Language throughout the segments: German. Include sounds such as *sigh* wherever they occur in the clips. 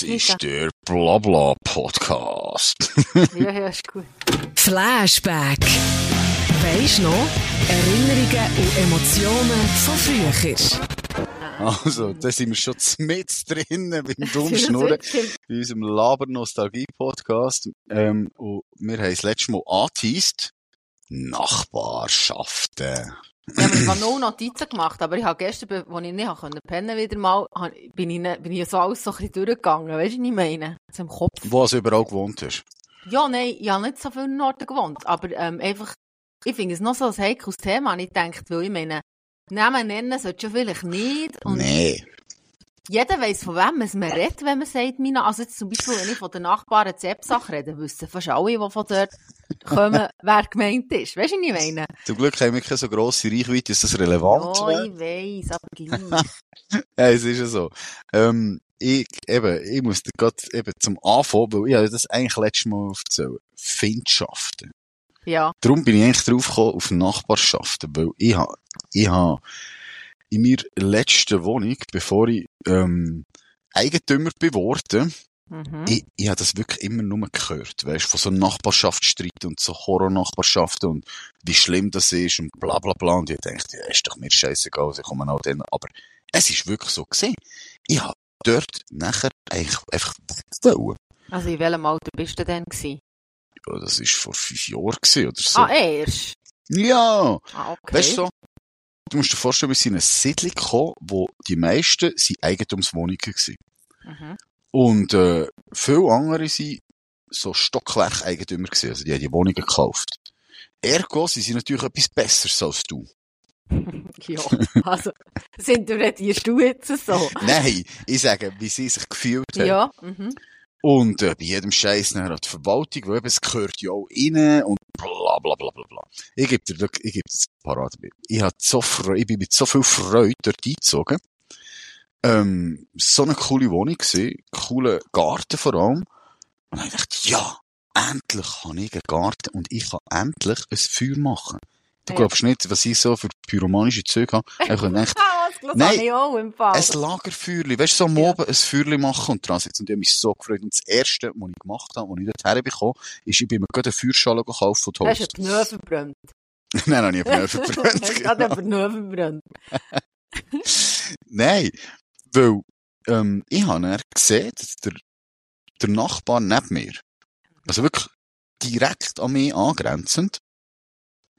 Das ist der Blabla-Podcast. ja, ja, ist gut. Flashback. Weisst noch? Erinnerungen und Emotionen von früher. Also, da sind wir schon mit drinnen beim *laughs* Dummschnurren bei unserem Laber-Nostalgie-Podcast. Ähm, und wir haben das letzte Mal angeteased. Nachbarschaften. Ja, ich habe noch Notizen gemacht, aber ich habe gestern, als ich nicht pennen konnte, wieder mal, bin ich, bin ich so alles so ein bisschen durchgegangen. Weißt du, was ich meine? Zum Kopf. Wo du überall gewohnt hast? Ja, nein, ich habe nicht so viele Orten gewohnt, aber ähm, einfach, ich finde es noch so ein heikles Thema. Ich denke, weil ich meine, Namen nennen sollte schon vielleicht nicht. Und nee. Jeder weiss, von wem man redet, wenn man sagt, meine, also jetzt zum Beispiel, wenn ich von den Nachbarn Zepsach rede, wissen fast alle, die von dort kommen, *laughs* wer gemeint ist. Weißt du, was ich meine? Zum Glück haben wir keine so grosse Reichweite, dass das relevant ist. Ja, ich weiss, aber gleich. *laughs* ja, es ist ja so. Ähm, ich, eben, ich muss dir gerade eben zum Anfang, weil ich habe das eigentlich letztes Mal erzählt. Findschaften. Ja. Darum bin ich eigentlich drauf gekommen, auf Nachbarschaften, weil ich habe, ich habe in meiner letzten Wohnung, bevor ich ähm, Eigentümer geworden mhm. ich, ich habe das wirklich immer nur gehört, weißt, von so Nachbarschaftsstreit und so Horror-Nachbarschaften und wie schlimm das ist und bla bla bla. Und ich dachte, ja, ist doch mir scheißegal, also ich komme auch dann. Aber es ist wirklich so gesehen. Ich habe dort nachher eigentlich einfach weg Also in welchem Alter bist du denn gewesen? Ja, das war vor fünf Jahren oder so. Ah, erst? Ja! Ah, okay. Weißt du, du musst dir vorstellen, wir sind in eine Siedlung gekommen, wo die meisten sind Eigentumswohnungen waren. Mhm. Und äh, viele andere sind so Stockwerk-Eigentümer gewesen, also die haben die Wohnungen gekauft. Ergo, sie sind natürlich etwas Besseres als du. *laughs* ja, also sind du die du jetzt so? *laughs* Nein, ich sage, wie sie sich gefühlt haben. Ja, mhm. Und äh, bei jedem Scheiß nachher die Verwaltung, weil eben, es gehört ja auch rein und bla bla bla bla bla. Ich gebe dir wirklich, ich gebe dir das parat. Ich, hab so ich bin mit so viel Freude dort eingezogen. Ähm, so eine coole Wohnung gewesen, cooler Garten vor allem. Und dann dachte ich, ja, endlich habe ich einen Garten und ich kann endlich ein Feuer machen. Du glaubst nicht, was ich so für pyromanische Züge habe. *laughs* Ich Nein, ich im Fall. ein Lagerfeuerli. Weißt du, so am ja. Oben ein Feuerli machen und dran sitzen. Und ich habe mich so gefreut. Und das Erste, was ich gemacht habe, als ich dort herbekomme, ist, ich bin mir gerade eine Feuerschale gekauft von Toast. Hast du einen Pneu verbrannt? *laughs* Nein, noch nie einen Pneu verbrannt. Ich habe einen Pneu verbrannt. *laughs* Nein, weil, ähm, ich habe dann gesehen, dass der, der Nachbar neben mir, also wirklich direkt an mich angrenzend,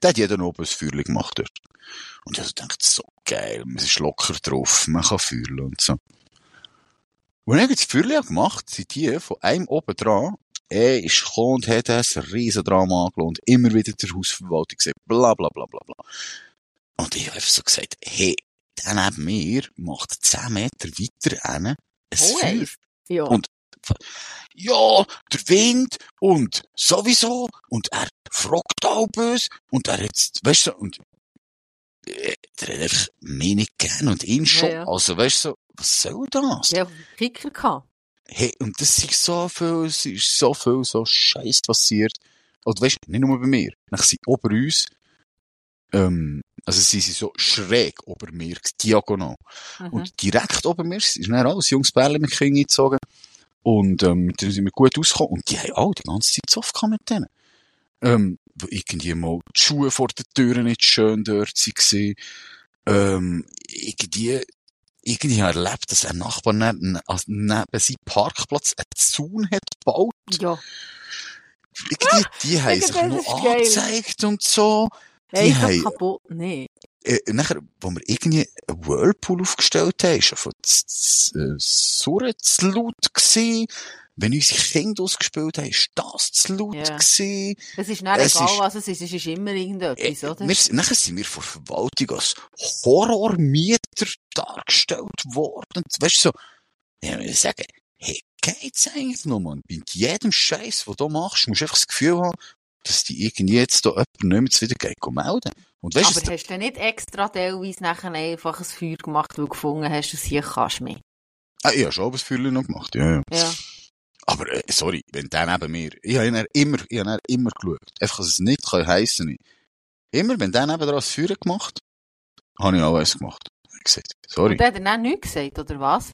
der hat jeder oben ein Feuerli gemacht dort. Und ich also dachte, so geil, man ist locker drauf, man kann fühlen und so. Und dann das Feuerli gemacht, sind die von einem oben dran, er ist gekommen und hat ein riesen Drama und immer wieder der Hausverwaltung gesagt, bla bla bla bla bla. Und ich habe einfach so gesagt, hey, der neben mir macht 10 Meter weiter hin ein oh, Feuer. Ja. Und ja, der Wind und sowieso und er fragt auch böse und er jetzt, weißt du, und äh, der hat einfach mich nicht gern und ihn schon. Ja, ja. Also, weißt du, was soll das? Ja, Kicker gehabt. Hey, und das ist so viel, es ist so viel so Scheiß passiert. Oder weißt du, nicht nur bei mir. Dann sind ober uns, ähm, also sie sind so schräg ober mir, diagonal. Mhm. Und direkt ober mir ist dann alles jungs Bärle mit Kindern gezogen. Und, ähm, denen sind wir gut ausgekommen. Und die haben auch die ganze Zeit Zoff mit denen. Ähm, irgendwie mal die Schuhe vor den Türen nicht schön dort waren. Ähm, irgendwie, irgendwie ich erlebt, dass ein Nachbar neben, also neben seinem Parkplatz einen Zaun hat gebaut. Ja. Irgendwie, die haben *laughs* sich noch angezeigt und so. Die haben, kaputt, nee. Äh, nachher, wo wir irgendwie einen Whirlpool aufgestellt haben, ist von Surre zu laut gewesen. Wenn unsere Kinder ausgespielt haben, ist das zu laut yeah. gewesen. Es ist nicht egal, ist, was es ist, es ist immer irgendetwas, äh, oder? Wir, nachher sind wir von Verwaltung als Horrormieter dargestellt worden. Weißt du, so, ich würde sagen, hey, geht's eigentlich noch, man? Bei jedem Scheiß, den du machst, musst du einfach das Gefühl haben, dass die irgendwie jetzt da jemand nicht wieder geht melden. Und weißt, Aber hast du nicht extra teilweise nachher einfach ein Feuer gemacht, weil du gefunden hast, dass hier kannst du mehr? Ah, ich habe schon ein Feuer noch gemacht, ja, ja. ja. Aber, äh, sorry, wenn der neben mir, ich habe ihn immer, ich habe ihn immer geschaut. Einfach, dass es nicht kann heissen Immer, wenn der neben dran das Feuer gemacht, habe ich auch eins gemacht. Gesagt, sorry. Und der hat dann nichts gesagt, oder was?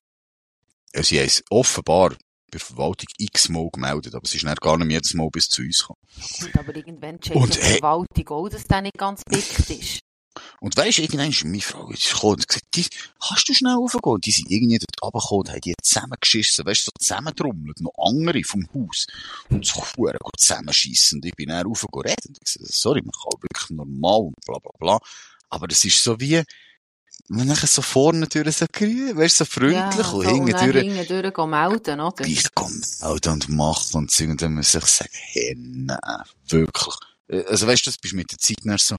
Ja, sie haben es offenbar bei der Verwaltung x-mal gemeldet, aber es ist dann gar nicht mehr jedes Mal bis zu uns gekommen. Gut, aber irgendwann checkt Und, die Verwaltung auch, dass der nicht ganz dicht ist. Und weisst, irgendwann ist meine Frau gekommen und gesagt, die, kannst du schnell raufgehen? Und die sind irgendwie dort runtergekommen und haben die zusammengeschissen, weisst so zusammentrommelt, noch andere vom Haus. Und so verdammt gut zusammenschiessen. Und ich bin dann raufgegangen reden. Und ich gesagt, sorry, man kann wirklich normal und bla, bla, bla. Aber das ist so wie, wenn nachher so vorne durch so grün, weisst du, so freundlich ja, und so, und hinten durch, hinten durch gehen melden, oder? ich komme melden und machen und so. Und dann muss ich sagen, hey, nein, wirklich. Also weisst du, das bist mit der Zeit dann so,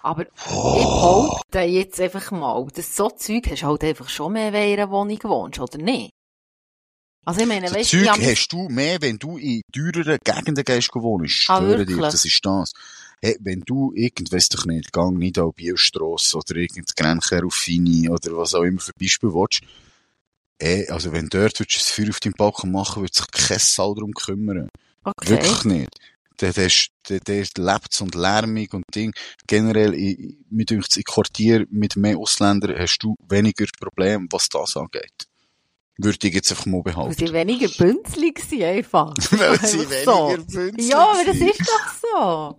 Aber ich oh, behaupte jetzt einfach mal, dass so Zeug hast du halt einfach schon mehr, wenn in einer Wohnung wohnst, oder nicht? Also ich meine, So weißt du, Zeug ich hast du mehr, wenn du in teureren Gegenden gehst. Ich Ah, schwöre dir, wirklich? das ist das. Hey, wenn du irgend, weiss doch nicht, Gang Nidau, Bielstrasse oder irgend Grencher auf Fini oder was auch immer für Beispiel willst, hey, also wenn dort würdest du ein Feuer auf deinem Balkon machen, würde sich kein Sau darum kümmern. okay. Wirklich nicht. Der, der, ist- der, der lebt und lärmig und Ding. Generell, ich, mir dünkt in Quartier mit mehr Ausländern hast du weniger Probleme, was das angeht. Würde ich jetzt einfach mal Weil behaupten. sie weniger bünzlig sind, einfach. *laughs* Weil sie so. weniger bünzlig Ja, aber das ist doch so.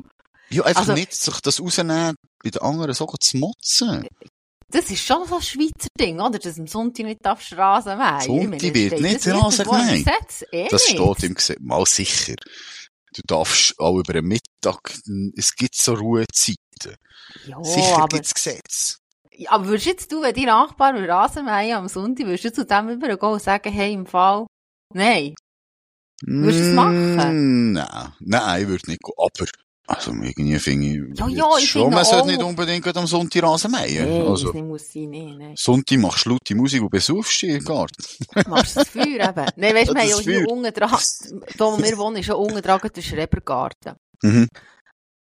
Ja, einfach Also- nicht sich das rausnehmen, bei den anderen so zu motzen. Das ist schon so ein Schweizer Ding, oder? Dass am Sonntag nicht auf Straße mähen. Sonntag wird nicht das Rasen? Eh Das nicht. steht im Gesetz. Mal sicher. Du darfst auch über den Mittag, es gibt so Ruhezeiten. Ja, sicher aber, gibt's Gesetz. ja, aber würdest jetzt du, wenn dein Nachbar will Rasen mähen am Sonntag, würdest du zu dem übergehen und sagen, hey, im Fall, nein. Würdest du es machen? Mm, Nein, nein, ich würde nicht gehen. Aber, also, irgendwie finde ich, Ja, ja, ich schon, man sollte nicht unbedingt am Sonntag Rasen mähen. Nee, also, das nicht muss sein, nee, nee. Sonntag machst du laute Musik und besuchst dich im Garten. Machst du das Feuer eben? *laughs* Nein, weißt du, wir haben ja hier unten dran, da wo wir wohnen, ist ja unten dran der Schrebergarten. Mhm.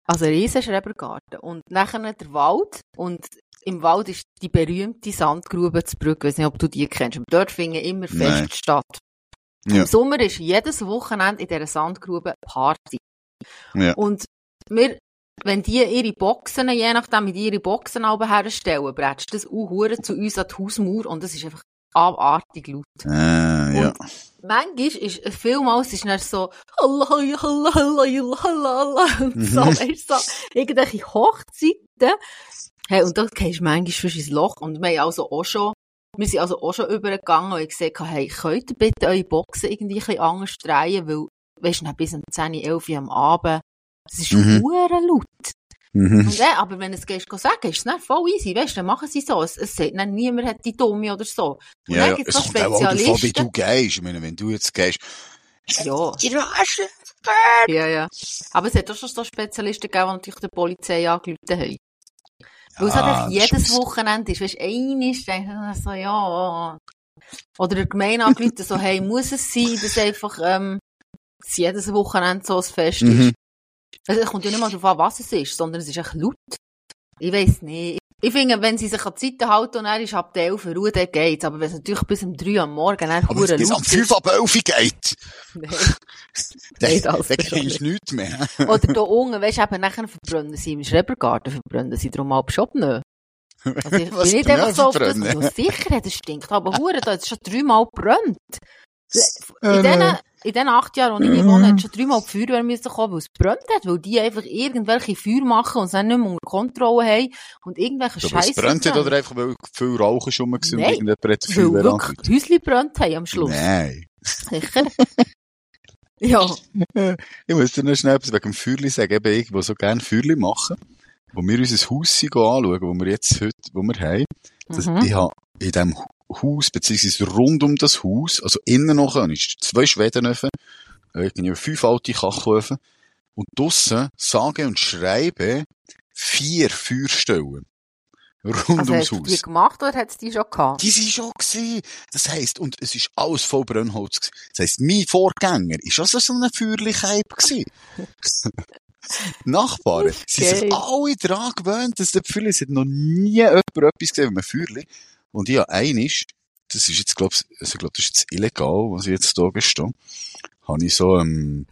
Also ein riesen Schrebergarten. Und nachher der Wald. Und im Wald ist die berühmte Sandgrube zu Brügge. Ich weiß nicht, ob du die kennst. Und dort finden immer Nein. Fest statt. Ja. Im Sommer ist jedes Wochenende in dieser Sandgrube Party. Ja. Und wir, wenn die ihre Boxen, je nachdem, die ihre Boxen alle herstellen, brätst das auch zu uns an die Hausmauer und das ist einfach abartig laut. Äh, ja. Manchmal ist, vielmals ist dann so, halla, halla, halla, halla, halla, *laughs* und so, Mhm. weißt du, so, irgendwelche Hochzeiten. Hey, und da gehst du manchmal fast ins Loch. Und wir haben also auch schon, wir sind also auch schon übergegangen und ich gesagt, hey, könnt ihr bitte eure Boxen irgendwie ein bisschen anders drehen, weil, weißt du, bis um 10, 11 Uhr am Abend, das ist Mhm. laut. Mhm. Dann, aber wenn es gehst, sagen, ist es dann voll easy, weißt du, dann machen sie so. Es, es sagt dann niemand hat die Dumme oder so. Und Ja, ja. Es kommt auch davon, wie du gehst. Ich meine, wenn du jetzt gehst, Ja. Ja, ja. Aber es hat auch schon so Spezialisten gegeben, die natürlich der Polizei angerufen haben. Weil es halt einfach das jedes ist- Wochenende ist. Weißt du, ein ist, dann so, ja. Oder der Gemeinde angerufen, so, hey, muss es sein, dass einfach, ähm, dass jedes Wochenende so ein Fest Mhm. Ist. Also, es kommt ja nicht mal darauf an, was es ist, sondern es ist echt laut. Ich weiss nicht. Ich finde, wenn sie sich an die Seite halten und er ist ab der 11 Uhr Ruhe, dann geht's. Aber wenn es natürlich bis um 3 Uhr am Morgen dann Aber wenn es bis am 5 ab 11 Uhr geht, *laughs* Nee. *laughs* dann, dann kennst du nichts mehr. *laughs* Oder da unten, weißt du, eben nachher verbrennen sie im Schrebergarten, verbrennen sie darum halb schon nicht. Also ich bin nicht einfach so auf das, sicher, das stinkt, aber hure, da es schon dreimal gebrannt. Äh, In nein. In diesen acht Jahren, wo ich hier wohne, hat schon dreimal die Feuerwehr müssen kommen, weil es gebrannt hat, weil die einfach irgendwelche Feuer machen und es dann nicht mehr unter Kontrolle haben und irgendwelche Aber es Scheiße. brennt nicht oder einfach, weil viel Rauch ist rum gewesen und irgendjemand hat die Weil wirklich die Häuschen gebrannt haben am Schluss. Nein. Sicher. *laughs* ja. Ich muss dir noch schnell etwas wegen dem Feuerli sagen. Eben ich, die so gerne Feuerli machen, wo wir unser Haus anschauen, wo wir jetzt heute, wo wir haben. Mhm. Ich habe in diesem Haus, beziehungsweise rund um das Haus, also innen noch, ich zwei Schwedenöfen, irgendwie fünf alte Kachelöfen und draussen sage und schreibe vier Feuerstellen. Rund Also ums hast du die Haus. gemacht oder hat es die schon gehabt? Die sind schon gewesen. Das heisst, und es ist alles voll Brennholz gewesen. Das heisst, mein Vorgänger ist also so ein Feuerlichkeib gewesen. *laughs* Nachbarn sind Geil. sich alle daran gewöhnt, dass der Feuerli, es hat noch nie jemand etwas gesehen wie ein Feuerli. Und ja, einisch, das ist jetzt, glaub, ich, also, glaub, das ist jetzt illegal, was ich jetzt da gestehe, habe ich so, ähm,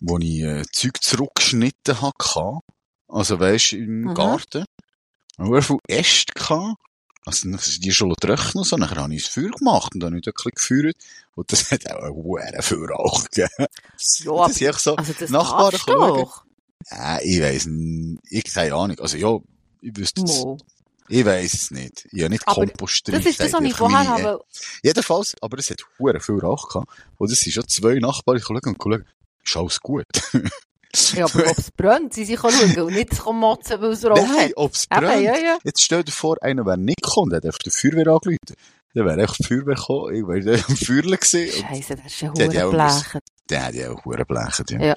wo ich, äh, Zeug zurückgeschnitten hatte, also weisst, im Mhm. Garten, habe viel Äste gehabt, Also, dann sind die schon trocken und so. Dann habe ich das Feuer gemacht und dann habe ich dort ein bisschen gefeuert. Und das hat auch einen viel Rauch gegeben. Ja, aber, das ist so, also das Nachbarn doch. Ja, ich weiss nicht. Ich keine Ahnung. Also, ja, ich wüsste es. Mo. Ich weiss es nicht. Ich habe nicht Aber Kompost Das ist das, was ich vorher habe. Jedenfalls, aber es hat hure viel Rauch gehabt. Und es sind schon zwei Nachbarn, ich schaue und schaue, ist alles gut? *laughs* Ja, aber ob es brennt, sie sich schauen und nicht motzen, weil es Rauch Nein, ob es brennt. ja, ja. Jetzt stell dir vor, einer wäre nicht gekommen, der einfach die Feuerwehr angerufen. Dann wäre echt die Feuerwehr gekommen, ich wäre am Feuerle gewesen. Scheiße, das ist ja auch Hurenblechen. der hat ja auch hure ja. Ja.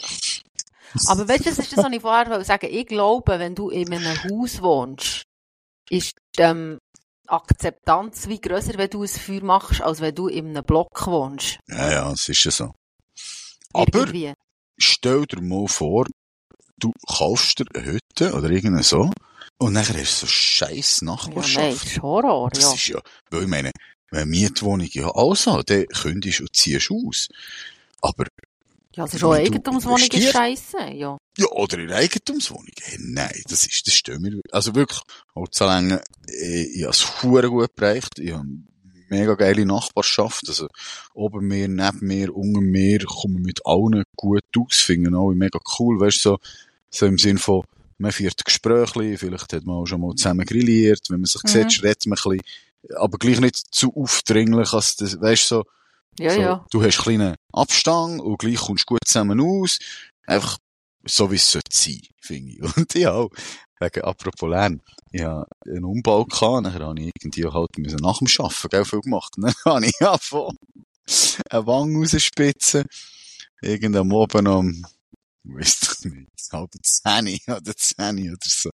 Aber weißt du, das ist das, was ich vorher wollte sagen. Ich glaube, wenn du in einem Haus wohnst, ist die ähm, Akzeptanz wie grösser, wenn du ein Feuer machst, als wenn du in einem Block wohnst. Ja, ja, es ist ja so. Aber Irgendwie. stell dir mal vor, du kaufst dir eine Hütte oder irgendwie so und dann hast du so scheiß Ja, nein, Nachbarschaft. das ist Horror, Das ja. ist ja, weil ich meine, wenn Mietwohnung ja alles hat, dann kündigst du und ziehst aus. Aber, Ja, also schon du Eigentumswohnung ist scheiße, ja. ja, oder in Eigentumswohnung. Hey, nein, das ist, das stimmt mir. Also wirklich, Holzalängen, ich, ich habe es gut bereicht. Ich habe eine mega geile Nachbarschaft. Also, oben mir, neben mir, unten mir, kommen mit allen gut aus, finden alle mega cool. Weißt du, so, so im Sinn von, man führt Gespräche, vielleicht hat man auch schon mal zusammen grilliert, wenn man sich Mhm. sieht, redet man ein bisschen, aber gleich nicht zu aufdringlich, als das, weißt du, so, Ja, so, ja. Du hast einen kleinen Abstand und gleich kommst du gut zusammen aus. Einfach so, wie es sollte sein, finde ich. *laughs* Und ja, auch, wegen, apropos Lärm, ich habe einen Umbau gehabt, dann habe ich irgendwie halt müssen nach dem Arbeiten, gell, viel gemacht. *laughs* Dann habe ich angefangen, eine Wange rausspitzen, irgendwann oben am, weiss ich nicht, halb zehn oder zehn oder so.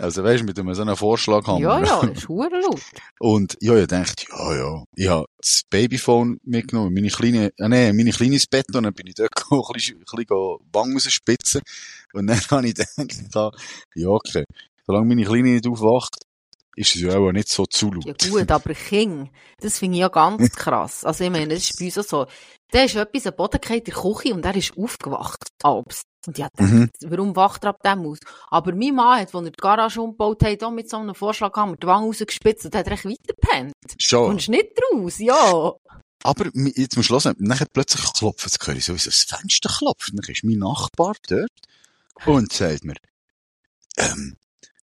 Also weißt du, mit einem so einem Vorschlag haben Ja, ja, das *laughs* ist hure laut. Und ja, ich dachte, ja, ja, ich habe das Babyphone mitgenommen, meine kleine, ah, nee, meine kleines Bett und dann bin ich dort *laughs* gegangen, ein bisschen, ein bisschen Wangen rausspitzen. Und dann *laughs* habe ich gedacht, ja, okay, solange meine Kleine nicht aufwacht, ist es ja auch nicht so zu laut. Ja gut, aber King, das finde ich ja ganz krass. Also ich meine, das ist bei uns auch so. Der ist etwas am Boden gefallen in der Küche und er ist aufgewacht, abends. Und ich dachte, Mhm. warum wacht er ab dem aus? Aber mein Mann hat, als er die Garage umgebaut hat, auch mit so einem Vorschlag haben wir die Wange rausgespitzt und hat er echt weitergepennt. Schon. Kommst nicht raus, ja. Aber jetzt musst du hören, dann plötzlich klopfen, jetzt höre ich so, wie das Fenster klopft. Dann ist mein Nachbar dort und sagt mir, ähm,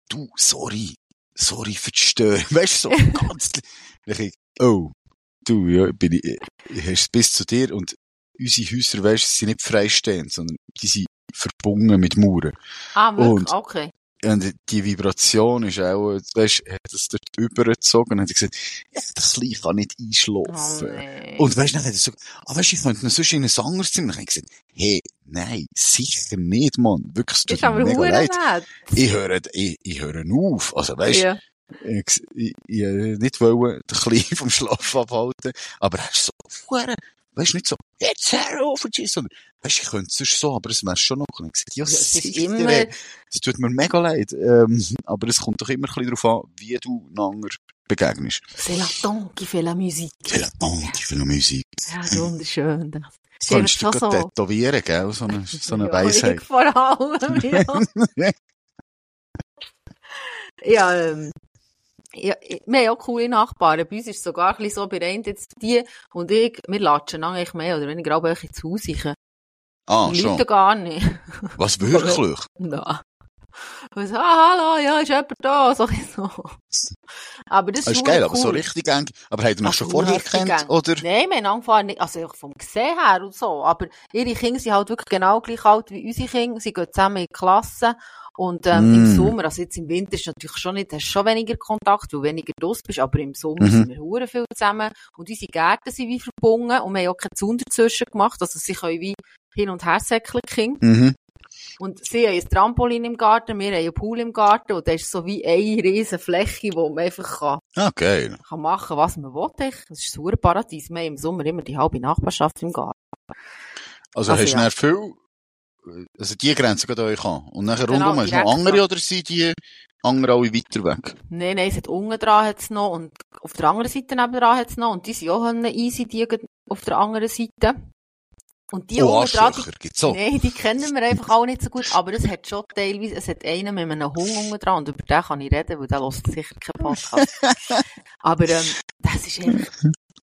du, sorry, sorry für die Störung. Weißt du, so ganz, ich, oh, du, ja, bin ich, ich es bis zu dir und unsere Häuser, weißt du, sind nicht freistehend, sondern die sind verbunden mit Mauern. Ah, wirklich? Und- okay. Und die Vibration ist auch, weißt hat das dort übergezogen und hat gesagt, ja, das Kleine kann nicht Oh, einschlafen. nee. Und weißt dann hat er so, ah, weißt ich könnte sonst in ein anderes Zimmer. Dann gesagt, hey, nein, sicher nicht, Mann. Wirklich, es das tut ist mir mega leid. nett. Ich höre, ich, ich höre auf. Also, weißt Ja. ich, ich, ich, nicht wollen, den Kleinen vom Schlaf abhalten, aber er ist so, weißt du, nicht so, jetzt hör auf, tschüss, sondern, weißt du, ich könnte es so, aber es wäre schon noch. Und ich gesagt, ja, Ja, es ist immer- es tut mir mega leid, ähm, *laughs* aber es kommt doch immer ein bisschen darauf an, wie du einander begegnest. C'est la tongue qui fait la musique. C'est la Bande, die viel Musik. Ja, *laughs* das ist wunderschön. Das Das kannst du so. tätowieren, gell? So eine, *laughs* so eine ja, Weisheit. vor allem, ja. Ja, ähm, ja, wir haben auch coole Nachbarn. Bei uns ist es sogar ein bisschen so, bei einem jetzt die und ich, wir latschen eigentlich mehr oder weniger auch welche zu Hause. Ah, Die schon. Leute gar nicht. Was *laughs* wirklich? Nein. Und so, ah, hallo, ja, ist jemand da? So, so. Aber das Das ist, ist geil, cool. aber so richtig eng. Aber habt ihr noch schon vorher gekannt? Oder? Nein, wir haben angefangen, nicht, also vom Gesehen her und so, aber ihre Kinder sind halt wirklich genau gleich alt wie unsere Kinder, sie gehen zusammen in die Klasse und ähm, Mm. im Sommer, also jetzt im Winter ist natürlich schon nicht, hast schon weniger Kontakt, weil du weniger draus bist, aber im Sommer Mhm. sind wir hure viel zusammen und unsere Gärten sind wie verbunden und wir haben auch keinen Zaun dazwischen gemacht, also sie können wie hin und her säckeln, Kinder. Mhm. Und sie haben ein Trampolin im Garten, wir haben einen Pool im Garten und das ist so wie eine riesen Fläche, wo man einfach kann Ah, geil. kann machen, was man will. Das ist ein Paradies. Wir haben im Sommer immer die halbe Nachbarschaft im Garten. Also, Also hast du ja. dann viel, also die Grenzen geht euch an. Und nachher Genau, rundum hast du noch andere an. oder sind die anderen alle weiter weg? Nein, nein, es hat unten dran hat's noch und auf der anderen Seite nebendran hat's noch und die sind auch easy, die auf der anderen Seite. Und die Oh, gibt's auch. Nein, die kennen wir einfach auch nicht so gut, aber es hat schon teilweise, es hat einen mit einem Hund unten dran und über den kann ich reden, weil der hört sicher keinen Podcast. *laughs* aber ähm, das ist einfach,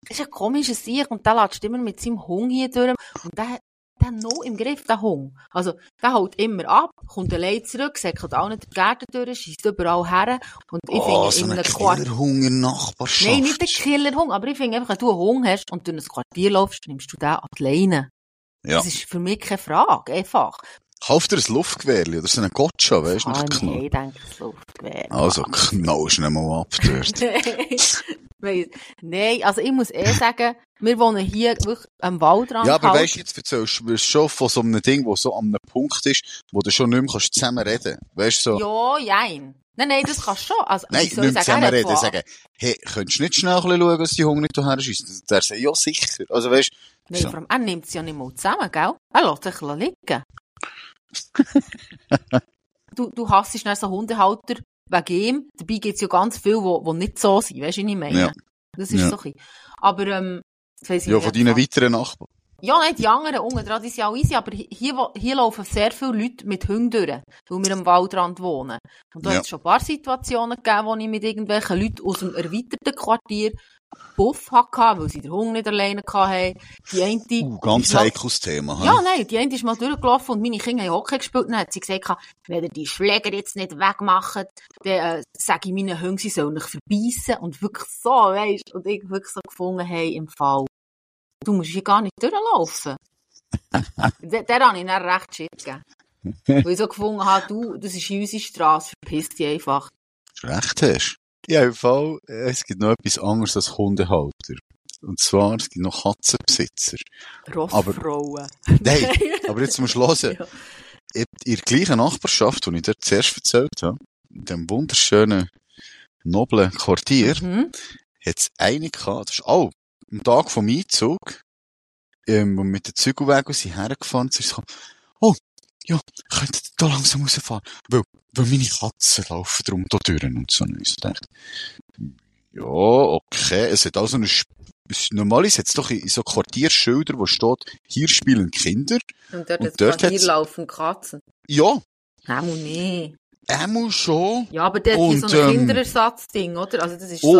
das ist ein komisches Sieg und der lässt immer mit seinem Hund hier durch und der der noch im Griff, der Hund. Also, der haut immer ab, kommt allein zurück, säckelt auch nicht die Gärten durch, schießt überall her und ich Oh, finde, so in ein einem Quartier Killerhunger in Nachbarschaft. Nein, nicht der Killerhund, aber ich finde einfach, wenn du einen Hund hast und durch ein Quartier laufst, nimmst du den an die Leine. Ja. Das ist für mich keine Frage, einfach. Kauf dir ein Luftgewehr oder so einen Gotcha, weißt du, Ah, knall. ich denke, läuft quer. Also, knallst nicht mal ab dort. *laughs* Nein, Nein, also ich muss eh sagen, wir wohnen hier wirklich am Waldrand. Ja, aber halt. weißt du, jetzt erzählst du schon von so einem Ding, wo so an einem Punkt ist, wo du schon nicht mehr kannst zusammen reden Weißt du, so, Ja, jein. Nein, nein, das kannst du schon. Also, nein, nicht mehr sagen, zusammen hat reden, von- sagen, hey, könntest du nicht schnell ein bisschen schauen, dass die Hunger nicht hierher schießt? Der sagt, ja, sicher. Also, weißt Nein, so. vor allem, er nimmt es ja nicht mal zusammen, gell? Er lässt sich liegen. *laughs* du, du hassest dann so Hundehalter wegen ihm. Dabei gibt es ja ganz viele, die, die nicht so sind. Weißt du, was ich meine? Ja. Das ist Ja. so ein bisschen. Aber, ähm, jetzt weiss ich ja, von deinen das- weiteren Nachbarn. Ja, nein, die anderen unten dran, die sind auch easy, aber hi- hier, hier laufen sehr viele Leute mit Hunden durch, weil wir am Waldrand wohnen. Und da Ja. hat es schon ein paar Situationen gegeben, wo ich mit irgendwelchen Leuten aus dem erweiterten Quartier Buff hatte, weil sie den Hund nicht alleine hatten. Die eine, Uh, ganz heikles Thema, hä? Ja, nein, die eine ist mal durchgelaufen und meine Kinder haben Hockey gespielt und dann hat sie gesagt, wenn ihr die Schläger jetzt nicht wegmacht, dann äh, sage ich meinen Hunden, sie sollen euch verbeissen. Und wirklich so, weisst Und ich wirklich so gefunden, hey, im Fall, du musst hier gar nicht durchlaufen. der, der habe ich dann recht shit gegeben. Weil ich so gefunden habe, du, das ist unsere Straße, verpiss dich einfach. Recht hast. Ja, im Fall, äh, es gibt noch etwas anderes als Hundehalter. Und zwar, es gibt noch Katzenbesitzer. Rossfrauen. *laughs* Nein, aber jetzt musst du hören. Ja. In in der gleichen Nachbarschaft, die ich dir zuerst erzählt habe, in diesem wunderschönen, noblen Quartier, Mhm. hat es eine gehabt, das ist auch am Tag vom Einzug, ähm, wo wir mit den Zügelwagen sind hergefahren, sind gekommen, oh, ja, könnt ihr da langsam rausfahren? Weil, weil meine Katzen laufen drum da durch und so. Und ich so dachte, ja, okay, es hat also eine, Sp- es- normalerweise hat es doch in so Quartierschilder, wo steht, hier spielen Kinder. Und dort, Und und dort hier laufen Katzen. Ja, Nein, nee. einmal schon. Ja, aber hier Und, so ein ähm, Kinderersatzding, oder? Also das ist so...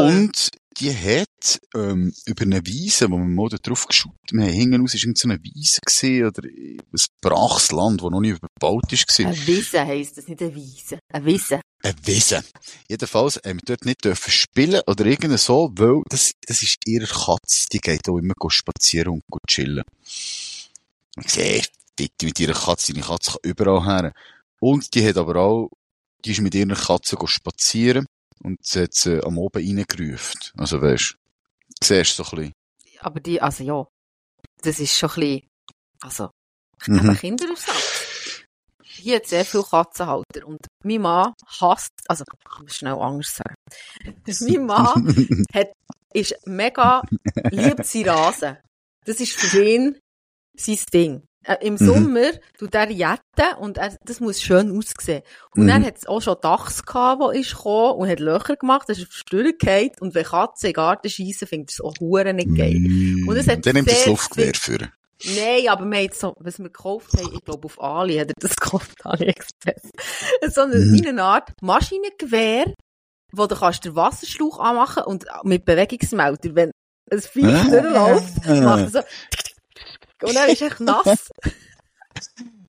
Die hat ähm, über eine Wiese, wo wir mal drauf geschaut haben, hinten raus, ist irgend so eine Wiese gesehen oder ein braches Land, das noch nicht überbaut war. Eine Wiese heisst das, nicht eine Wiese. Eine Wiese. Eine Wiese. Jedenfalls haben wir dort nicht dürfen spielen oder irgendwie so, weil das, das ist ihre Katze, die geht auch immer spazieren und chillen. Ich sehe, bitte mit ihrer Katze, deine Katze kann überall her. Und die hat aber auch, die ist mit ihrer Katze spazieren und sie hat sie am Oben reingerufen. Also siehst du so ein bisschen. Aber die, also ja, das ist schon ein bisschen, also, Mhm. eben Kinderersatz. Hier hat sehr viele Katzenhalter und mein Mann hasst, also, ich muss schnell anders sagen. *laughs* mein Mann *laughs* hat, ist mega, liebt sie Rasen. Das ist für ihn sein Ding. Äh, Im Mhm. Sommer tut er jetten und er, das muss schön aussehen. Und Mhm. dann hat es auch schon Dachs gehabt, der ist gekommen und hat Löcher gemacht, das ist auf die. Und wenn Katzen in den Garten schiessen, findet es auch Huren nicht geil. Und es hat Dann nimmt das Luftgewehr für. Nein, aber wir haben so, was wir gekauft haben, ich glaube auf Ali hat er das gekauft, *laughs* AliExpress. So eine, Mhm. eine Art Maschinengewehr, wo du kannst den Wasserschlauch anmachen und mit Bewegungsmelder, wenn ein Viech Ah. durchläuft, macht er so und dann ist echt nass. *laughs*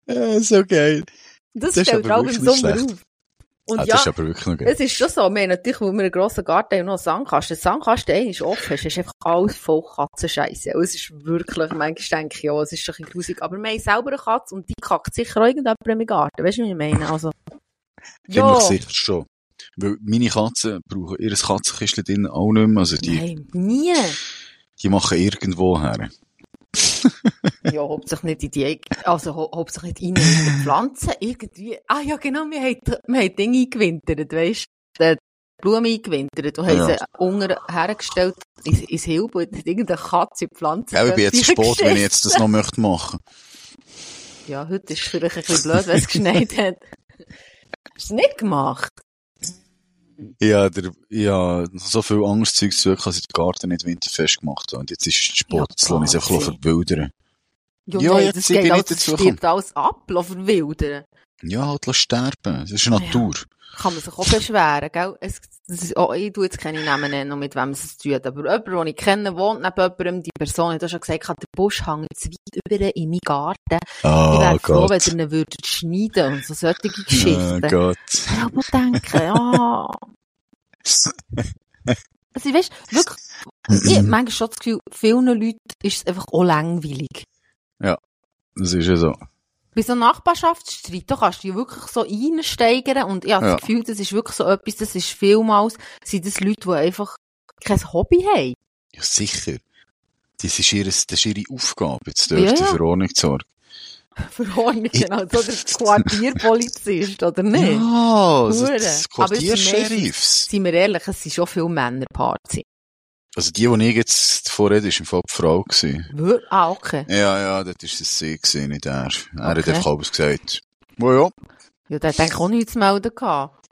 Ja, so geil. Das, Das stellt er auch im Sommer schlecht. auf. Und Ah, ja, das ist aber wirklich noch geil. es ist schon so, wir natürlich, weil wir einen grossen Garten haben und noch einen Sandkasten. Der Sandkasten ist offen, es ist einfach alles voll Katzenscheiße. Und es ist wirklich, manchmal denke ich, ja, es ist schon ein bisschen grusig. Aber wir haben selber eine Katze und die kackt sicher auch irgendjemand im Garten. Weißt du, was ich meine? Also, Ziemlich sicher schon. Weil meine Katzen brauchen ihr Katzenkistchen drin auch nicht mehr. Also die, Nein, nie. die machen irgendwo her. *laughs* Ja, hauptsächlich nicht in die, Ecke- also hau- hauptsächlich nicht rein in die Pflanzen, irgendwie. Ah ja, genau, wir haben, wir haben Dinge eingewintert, weisst du? Blumen eingewintert und haben Ja. sie unten hergestellt ins, ins Hilbe und hat irgendeine Katze in die Pflanze. Ja, ich bin jetzt spät, wenn ich jetzt das noch möchte machen. Ja, heute ist es vielleicht ein bisschen blöd, wenn es geschneit hat. Hast du es nicht gemacht? Ja, der, ja, so viel anderes Zeug zu tun, als ich den Garten nicht winterfest gemacht habe. Und jetzt ist es spät, Ja, jetzt lasse ich es einfach verwildern. Ja, Ja, jetzt die geht nicht alles, dazu stirbt alles ab, verwildern. Ja, halt lass sterben. Das ist Natur. Kann man sich auch beschweren, gell? Es, oh, ich tu jetzt keine Namen nennen, mit wem es hat. Aber jemand, den ich kenne, wohnt neben jemandem, die Person hat auch schon gesagt, der Busch hängt zu weit über in meinen Garten. ich Oh wäre froh, wenn Gott. ihr ihn würdet schneiden und so solche Oh Geschichten. Gott. Ja, aber denken, ja. *laughs* Also, ich weiss, wirklich, ich habe manchmal schon das Gefühl, vielen Leuten ist es einfach auch langweilig. Das ist ja so. Bei so Nachbarschaftsstreit, da kannst du dich wirklich so reinsteigern und ich habe Ja. das Gefühl, das ist wirklich so etwas, das ist vielmals, sind das Leute, die einfach kein Hobby haben. Ja, sicher. Das ist, ihr, das ist ihre Aufgabe, jetzt Ja, dort ja. für Ordnung zu sorgen. *laughs* Verordnung, genau, so der *laughs* Quartierpolizist, oder nicht? Ja, also Hure. das sind Quartiersheriffs. Seien wir ehrlich, es sind schon viele Männerpartys. Also die, die ich jetzt vorrede, ist im Fall die Frau gewesen. Ah, okay. Ja, ja, das ist es sie gewesen, nicht er. Er hat Okay. einfach alles gesagt. Ja, ja. Ja, der hat eigentlich auch nichts zu melden gehabt.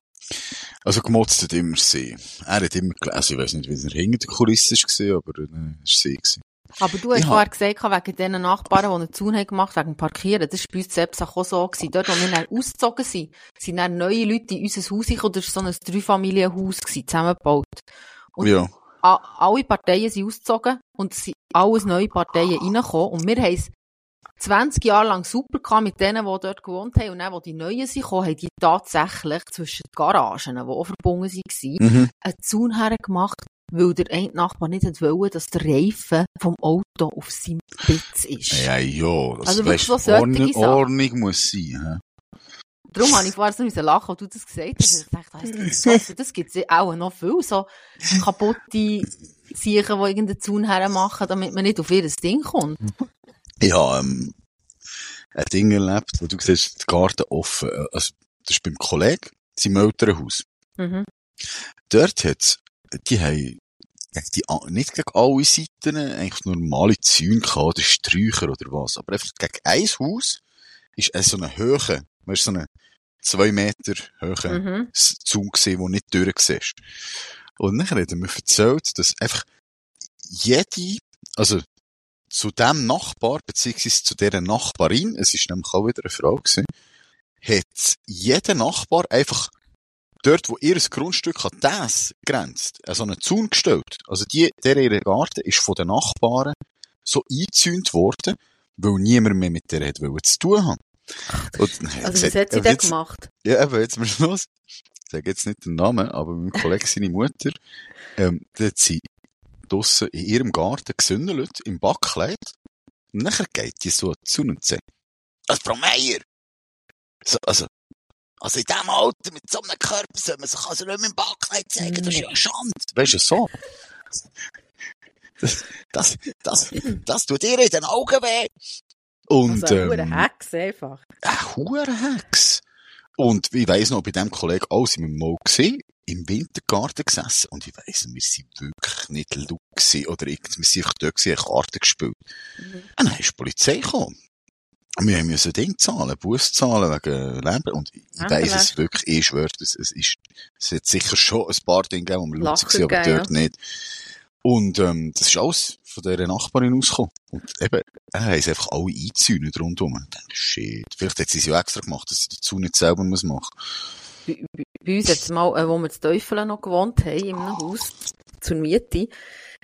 Also gemotzt hat immer sie. Er hat immer gelesen, ich weiß nicht, wie es hinter der Kulisse war, aber äh, es war sie. Gewesen. Aber du hast Ja. vorher gesagt, wegen diesen Nachbarn, die einen Zaun haben gemacht wegen dem Parkieren, das war bei uns selbst auch so. Gewesen. Dort, wo wir dann ausgezogen sind, sind dann neue Leute in unser Haus gekommen. Das war so ein Dreifamilienhaus, gewesen, zusammengebaut. Und Ja. Alle Parteien sind ausgezogen und es sind alles neue Parteien reingekommen. Und wir haben es 20 Jahre lang super gehabt mit denen, die dort gewohnt haben. Und dann, wo die Neuen sind gekommen, haben die tatsächlich zwischen den Garagen, die auch verbunden waren, Mhm. einen Zaun hergemacht, weil der eine Nachbar nicht wollte, dass der Reifen vom Auto auf seinem Spitz ist. Ja, ja, das Also wirklich so solche Ordnung. Ordnung muss sein. Darum habe ich vorher so müssen lachen, als du das gesagt hast. Ich dachte, das gibt so, das gibt es auch noch viel, so kaputte Sachen, die irgendeinen Zaun hermachen, damit man nicht auf ihr Ding kommt. Ich habe ähm, ein Ding erlebt, wo du siehst, der Garten offen. äh, Also, das ist beim Kollegen, seinem Elternhaus. Mhm. Dort hat's, die haben die, a- nicht gegen alle Seiten eigentlich normale Zäune gehabt, oder Sträucher oder was. Aber einfach gegen ein Haus ist es so eine Höhe, weißt du, so eine zwei Meter Höhe Mhm. Zaun gesehen, wo nicht durchsiehst. Und dann hat er mir erzählt, dass einfach jede, also zu dem Nachbar, beziehungsweise zu dieser Nachbarin, es ist nämlich auch wieder eine Frau gewesen, hat jeder Nachbar einfach dort, wo ihr Grundstück an das grenzt, so einen Zaun gestellt. Also die, der ihre Garten ist von den Nachbarn so eingezäunt worden, weil niemand mehr mit der hat zu tun haben. Und er Also, was hat sie denn gemacht? ja, eben, jetzt mal los. Ich sage jetzt nicht den Namen, aber mein Kollege, *laughs* seine Mutter, ähm, da hat sie draussen in ihrem Garten gesündelt, im Backkleid. Und nachher geht die so zu und sagt, also Frau Meier, so, also, also in diesem Alter mit so einem Körper soll man sich also nicht mehr im Backkleid zeigen, das ist ja eine Schande. Weißt du, so. *laughs* Das, das, das, das tut ihr in den Augen weh. Und, Also, eine ähm, Hex einfach. ein Hurenhex. Und ich weiss noch, bei dem Kollegen, auch sind wir mal gesehen, im Wintergarten gesessen. Und ich weiss, wir sind wirklich nicht laut gewesen, oder irgend, wir sind einfach dort gewesen, Karten gespielt. Mhm. Und dann ist die Polizei gekommen. Und Wir müssen Ding zahlen, Bus zahlen wegen Lärm. Und ich weiss es wirklich, ich schwöre, es, es ist, es hat sicher schon ein paar Dinge gegeben, wo wir laut waren, aber dort nicht. Und, ähm, das ist alles von dieser Nachbarin ausgekommen. Und eben, er haben sie einfach alle eingezäunt rundum. Und ich dachte, shit. Vielleicht hat sie es ja extra gemacht, dass sie dazu nicht selber muss machen. Bei, bei, bei uns jetzt mal, äh, wo wir zu Teufel noch gewohnt haben, in einem Haus, zur Miete,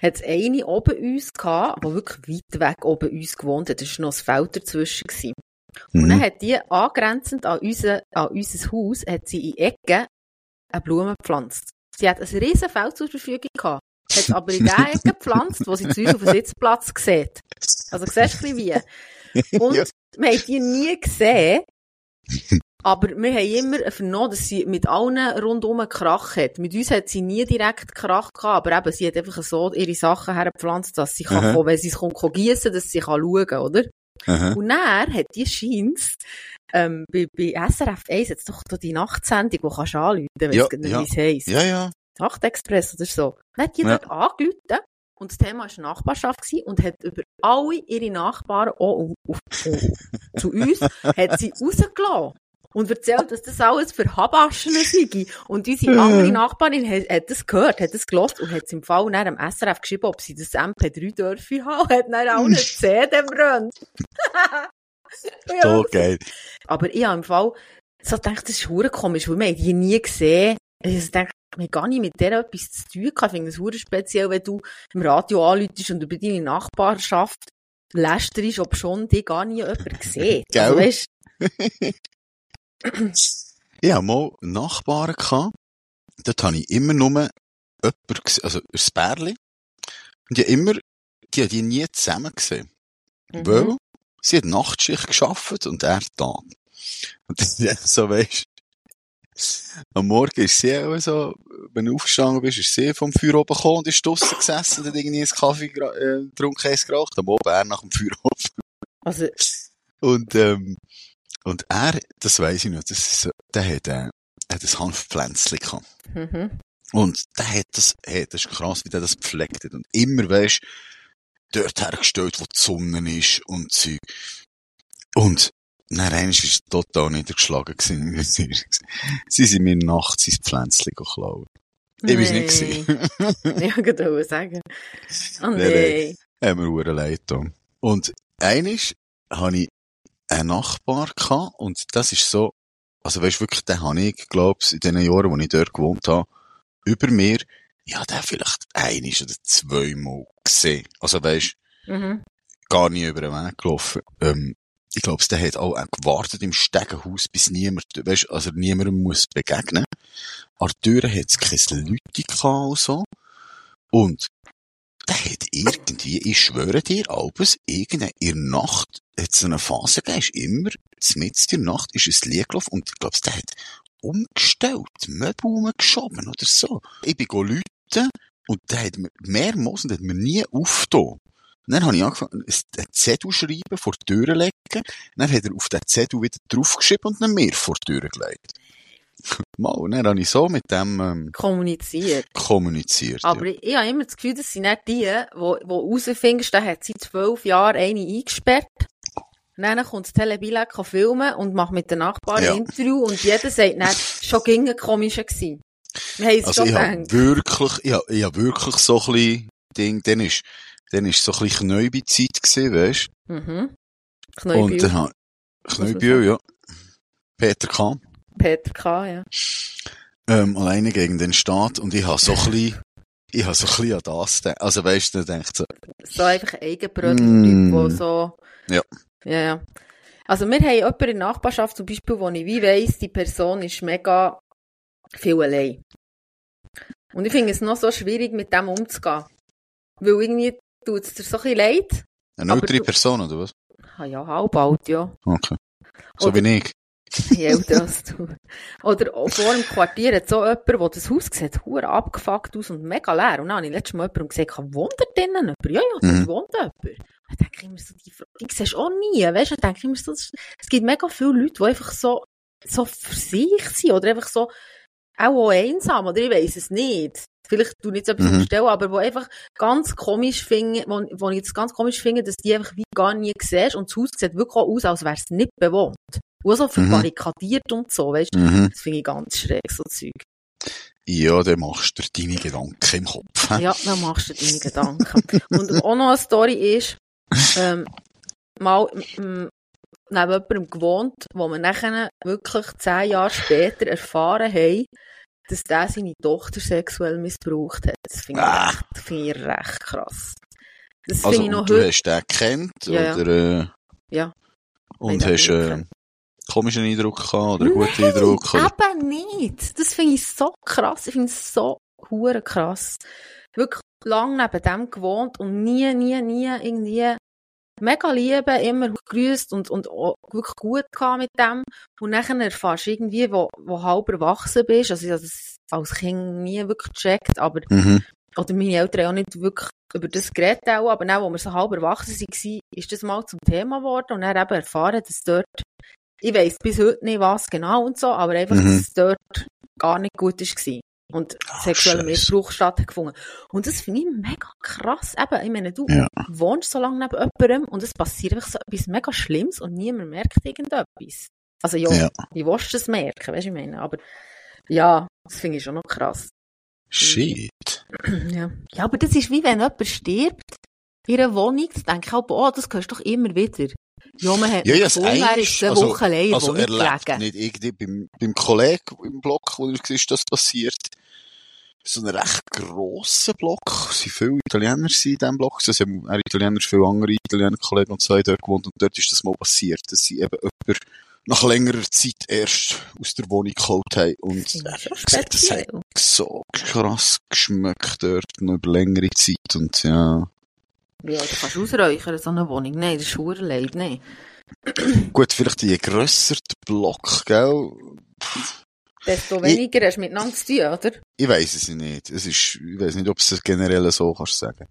hat es eine oben uns gehabt, die wirklich weit weg oben uns gewohnt hat. Da war noch ein Feld dazwischen. Gewesen. Und dann Mhm. hat die angrenzend an unser, an unser Haus, hat sie in Ecken eine Blume gepflanzt. Sie hat ein riesen Feld zur Verfügung gehabt. Hat aber in der Ecke gepflanzt, wo sie zu uns auf dem Sitzplatz sieht. Also, siehst du wie. Und *laughs* Ja. wir haben die nie gesehen. Aber wir haben immer vernommen, dass sie mit allen rundum einen Krach hat. Mit uns hat sie nie direkt Krach gehabt, aber eben, sie hat einfach so ihre Sachen hergepflanzt, dass sie kann kommen, wenn sie es kommt, gießen, dass sie kann schauen, oder? Aha. Und dann hat die Scheins, ähm, bei, bei SRF 1 jetzt doch die Nachtsendung, die kannst du anrufen, wenn Ja, es nicht ja. wie es heisst. Ja, ja. Nachtexpress oder so. Dann hat die Ja. dort angerufen und das Thema war Nachbarschaft gewesen und hat über alle ihre Nachbarn auch auf, auf, zu uns, *laughs* hat sie rausgelassen. und erzählt, dass das alles für Habaschen sei. Und unsere andere Nachbarin hat, hat das gehört, hat das gelost und hat es im Fall nach dem SRF geschrieben, ob sie das MP3 dürfen haben, hat dann auch eine CD brennt. So geil. Aber ich habe im Fall so gedacht, das ist hure komisch, weil wir haben die nie gesehen. Ich denke, wir gar nicht mit der etwas zu tun gehabt. Ich finde es hure speziell, wenn du im Radio anläutest und über deine Nachbarschaft lästerst, ob schon die gar nie jemand *laughs* sieht. Also, Gell? weißt, *laughs* Ich hatte mal Nachbarn, gehabt, dort habe ich immer nur jemanden gesehen, also ein Bärli. Und habe immer, die habe ich nie zusammen gesehen. Mhm. Weil sie hat Nachtschicht geschafft und er Tag. *laughs* Und das ist einfach so, weisst am Morgen ist sie auch so, wenn du aufgestanden bist, ist sie vom Feuer oben gekommen und ist draussen gesessen und hat irgendwie einen Kaffee äh, getrunken, eins geraucht. Am Abend er nach dem Feuer oben. Also, Und, ähm, und er, das weiss ich noch, das ist so, der hat, äh, hat ein Hanfpflänzchen gehabt. mhm. Und der hat das, hey, das ist krass, wie der das gepflegt hat. Und immer, weisst, dort hergestellt, wo die Sonne ist und Zeug. Und, dann einmal war total niedergeschlagen gewesen. *laughs* Sie sind mir nachts ins Pflänzchen geklaut. Ich war's nicht. *laughs* Ja, ich wollte sagen. Oh Nein, nein. Haben wir hure leid getan. Und einisch hatte ich einen Nachbar gehabt, und das ist so, also weisst wirklich, den habe ich, glaub's, in den Jahren, wo ich dort gewohnt habe, über mir, ja, den vielleicht einisch oder zweimal gesehen. Also weisst, Mhm. gar nie über den Weg gelaufen. Ähm, ich glaube, der hat auch gewartet im Stegenhaus, bis niemand, weißt, also niemandem muss begegnen. An der hat es keine Leute gehabt und so. Und der hat irgendwie, ich schwöre dir, Albus, irgendeine, in der Nacht hat es eine Phase gegeben, ist immer, mitten in der Nacht ist es Lied gelaufen und ich glaube, der hat umgestellt, Möbel umgeschoben oder so. Ich bin läuten und der hat mir mehrmals und hat mir nie aufgetan. Dann habe ich angefangen, einen Zettel schreiben, vor die Tür legen. Dann hat er auf den Zettel wieder draufgeschrieben und dann mir vor die Tür gelegt. *laughs* Mal, und dann habe ich so mit dem ähm, Kommuniziert. kommuniziert. Aber ja. ich, ich habe immer das Gefühl, das sind nicht die, die, die rausfindest, der hat seit zwölf Jahren eine eingesperrt. Und dann kommt das Telebillet kann filmen und macht mit den Nachbarn Ja. ein Interview und jeder sagt nicht, schon ging ein komischer gewesen. Wir haben es Also schon ich gedacht. wirklich, ich habe, ich habe wirklich so ein bisschen Ding, dann ist, dann ist so ein bisschen Knäubi-Zeit gewesen, weisst Mhm. Und Knäubiel, dann habe Knäubiel, ja. Peter K. Peter K., ja. ähm, alleine gegen den Staat und ich habe so ein *laughs* bisschen, ich habe so ein bisschen an das gedacht. Also weisst du, dann denkt so, So einfach Eigenbrötler, Mm. die so... Ja. Ja, ja. Also wir haben jemanden in der Nachbarschaft zum Beispiel, wo ich wie weiss, die Person ist mega viel allein. Und ich finde es noch so schwierig, mit dem umzugehen. Weil irgendwie tut es dir so ein leid. eine ältere du- Person, oder was? Ah ja, halb alt, ja. Okay. So Oder- wie ich. *laughs* Je älter als du. Oder vor dem Quartier hat so jemand, der das Haus sieht, hure abgefuckt aus und mega leer. Und dann habe ich letztes Mal jemandem gesagt, wohnt da drinnen jemand? Ja, ja, Mhm. wohnt jemand. Dann denke ich immer so, die Frau, die siehst du auch nie, weißt du? Denke ich immer so, es gibt mega viele Leute, die einfach so, so für sich sind oder einfach so, auch, einsam, oder ich weiss es nicht. Vielleicht tu ich jetzt etwas Mhm. umstellen, aber wo einfach ganz komisch finde, wo, wo ich jetzt ganz komisch finde, dass die einfach wie gar nie siehst und das Haus sieht wirklich auch aus, als wäre es nicht bewohnt. Und so Mhm. verbarrikadiert und so, weißt du? Mhm. Das finde ich ganz schräg, so Zeug. Ja, dann machst du dir deine Gedanken im Kopf. hä? Ja, dann machst du dir deine Gedanken. Und auch noch eine Story ist, *laughs* ähm, mal neben jemandem gewohnt, wo wir nachher wirklich zehn Jahre später erfahren haben, dass der seine Tochter sexuell missbraucht hat. Das finde ich, Ah. recht- finde ich recht krass. Das Also, ich noch du heute. hast den gekannt, Ja, oder, äh, Ja. und Nein, hast, äh, nicht komischen Eindruck gehabt, oder einen guten Eindruck, oder? Eben nicht. Das finde ich so krass. Ich finde es so hure krass. Wirklich lang neben dem gewohnt und nie, nie, nie irgendwie mega liebe, immer gegrüßt und, und auch wirklich gut gehabt mit dem. Und nachher erfährst du irgendwie, wo, wo halb erwachsen bist. Also ich habe das als Kind nie wirklich gecheckt, aber, Mhm. oder meine Eltern auch nicht wirklich über das geredet auch, aber dann, wo wir so halb erwachsen waren, ist das mal zum Thema geworden und dann eben erfahren, dass dort, ich weiss bis heute nicht was genau und so, aber einfach, Mhm. dass es dort gar nicht gut war. Und Ah, sexueller. Missbrauch stattgefunden. Und das finde ich mega krass. Eben, ich meine, du Ja. wohnst so lange neben jemandem und es passiert einfach so etwas mega Schlimmes und niemand merkt irgendetwas. Also ja, Ja. ich willst das merken, weißt du, ich meine. Aber ja, das finde ich schon noch krass. Shit. *clears throat* Ja. ja, aber das ist wie wenn jemand stirbt in einer Wohnung, dann denke ich auch, oh, das hörst du doch immer wieder. Ja, man hat Ja, ja, ja, gefunden, er ist zwei also- Wochen allein Also er lebt nicht irgendwie beim, beim Kollegen im Block, wo er war, ist das passiert. So ein recht grosser Block. Es waren viele Italiener in diesem Block. Es haben auch Italiener, viele andere Italiener Kollegen und so dort gewohnt. Und dort ist das mal passiert, dass sie eben jemand nach längerer Zeit erst aus der Wohnung geholt haben. Und Das gesagt, das hat so krass geschmeckt dort, noch über längere Zeit. Und ja, Ja, du kannst ausräuchern, so eine Wohnung. Nein, das ist verdammt leid, nein. gut, vielleicht je grösser der Block, gell? Desto weniger hast du miteinander zu tun, oder? Ich weiß es nicht. Es ist, ich weiß nicht, ob es generell so kannst sagen.